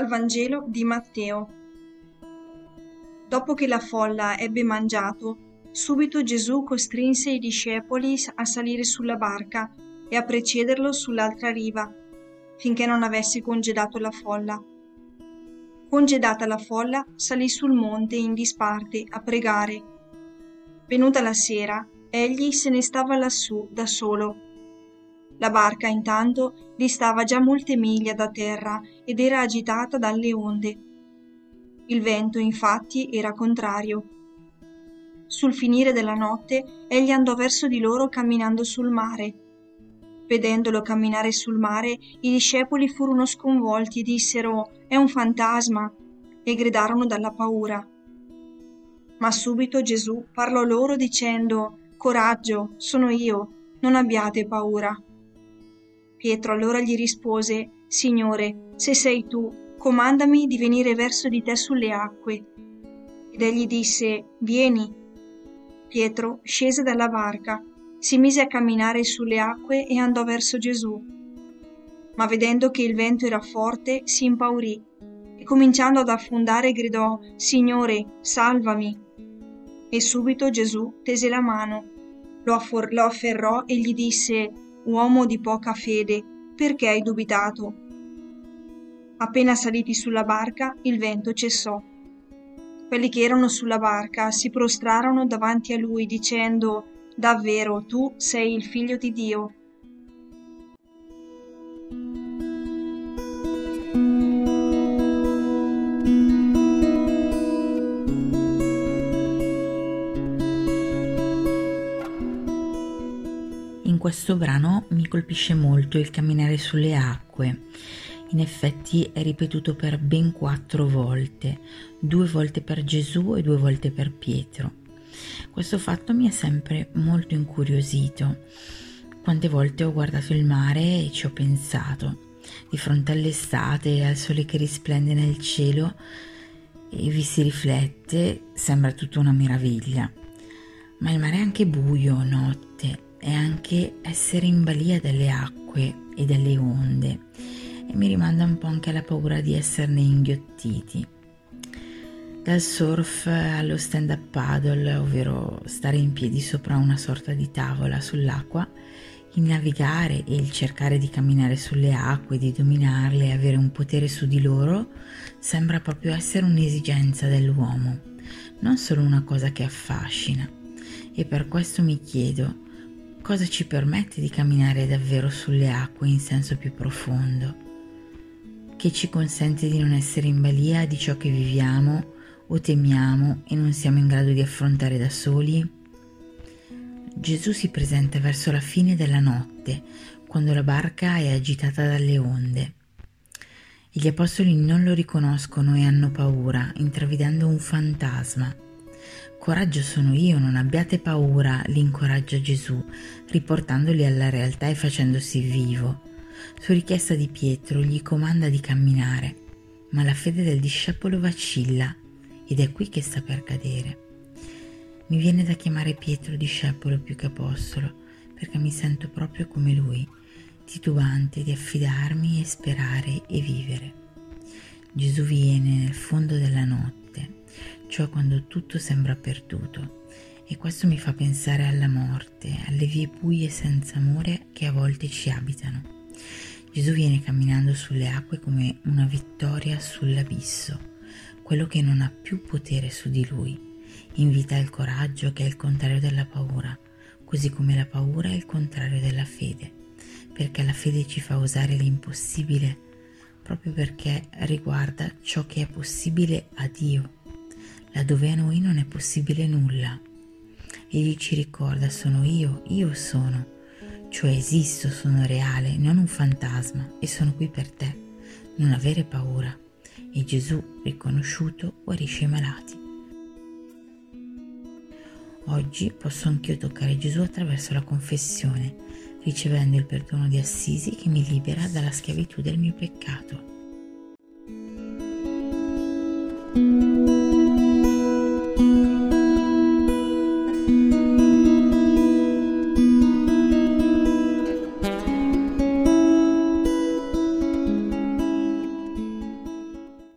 Dal Vangelo di Matteo. Dopo che la folla ebbe mangiato, subito Gesù costrinse i discepoli a salire sulla barca e a precederlo sull'altra riva, finché non avesse congedato la folla. Congedata la folla, salì sul monte in disparte a pregare. Venuta la sera, egli se ne stava lassù da solo la barca intanto distava già molte miglia da terra ed era agitata dalle onde. Il vento infatti era contrario. Sul finire della notte egli andò verso di loro camminando sul mare. Vedendolo camminare sul mare, i discepoli furono sconvolti e dissero È un fantasma e gridarono dalla paura. Ma subito Gesù parlò loro dicendo Coraggio, sono io, non abbiate paura. Pietro allora gli rispose, Signore, se sei tu, comandami di venire verso di te sulle acque. Ed egli disse, Vieni. Pietro scese dalla barca, si mise a camminare sulle acque e andò verso Gesù. Ma vedendo che il vento era forte, si impaurì e cominciando ad affondare gridò, Signore, salvami. E subito Gesù tese la mano, lo, affor- lo afferrò e gli disse, uomo di poca fede, perché hai dubitato? Appena saliti sulla barca, il vento cessò. Quelli che erano sulla barca si prostrarono davanti a lui dicendo, Davvero tu sei il figlio di Dio. Questo brano mi colpisce molto il camminare sulle acque. In effetti è ripetuto per ben quattro volte, due volte per Gesù e due volte per Pietro. Questo fatto mi ha sempre molto incuriosito. Quante volte ho guardato il mare e ci ho pensato. Di fronte all'estate e al sole che risplende nel cielo e vi si riflette, sembra tutta una meraviglia. Ma il mare è anche buio, notte, è anche essere in balia delle acque e delle onde e mi rimanda un po' anche alla paura di esserne inghiottiti. Dal surf allo stand-up paddle, ovvero stare in piedi sopra una sorta di tavola sull'acqua, il navigare e il cercare di camminare sulle acque, di dominarle e avere un potere su di loro, sembra proprio essere un'esigenza dell'uomo, non solo una cosa che affascina. E per questo mi chiedo, cosa ci permette di camminare davvero sulle acque in senso più profondo, che ci consente di non essere in balia di ciò che viviamo o temiamo e non siamo in grado di affrontare da soli. Gesù si presenta verso la fine della notte, quando la barca è agitata dalle onde. gli apostoli non lo riconoscono e hanno paura, intravedendo un fantasma. Coraggio sono io, non abbiate paura, li incoraggia Gesù, riportandoli alla realtà e facendosi vivo. Su richiesta di Pietro gli comanda di camminare, ma la fede del discepolo vacilla ed è qui che sta per cadere. Mi viene da chiamare Pietro discepolo più che apostolo, perché mi sento proprio come lui, titubante di affidarmi e sperare e vivere. Gesù viene nel fondo della notte cioè quando tutto sembra perduto. E questo mi fa pensare alla morte, alle vie buie senza amore che a volte ci abitano. Gesù viene camminando sulle acque come una vittoria sull'abisso, quello che non ha più potere su di lui. Invita il coraggio che è il contrario della paura, così come la paura è il contrario della fede, perché la fede ci fa osare l'impossibile, proprio perché riguarda ciò che è possibile a Dio laddove a noi non è possibile nulla. Egli ci ricorda sono io, io sono, cioè esisto, sono reale, non un fantasma e sono qui per te, non avere paura. E Gesù, riconosciuto, guarisce i malati. Oggi posso anch'io toccare Gesù attraverso la confessione, ricevendo il perdono di Assisi che mi libera dalla schiavitù del mio peccato.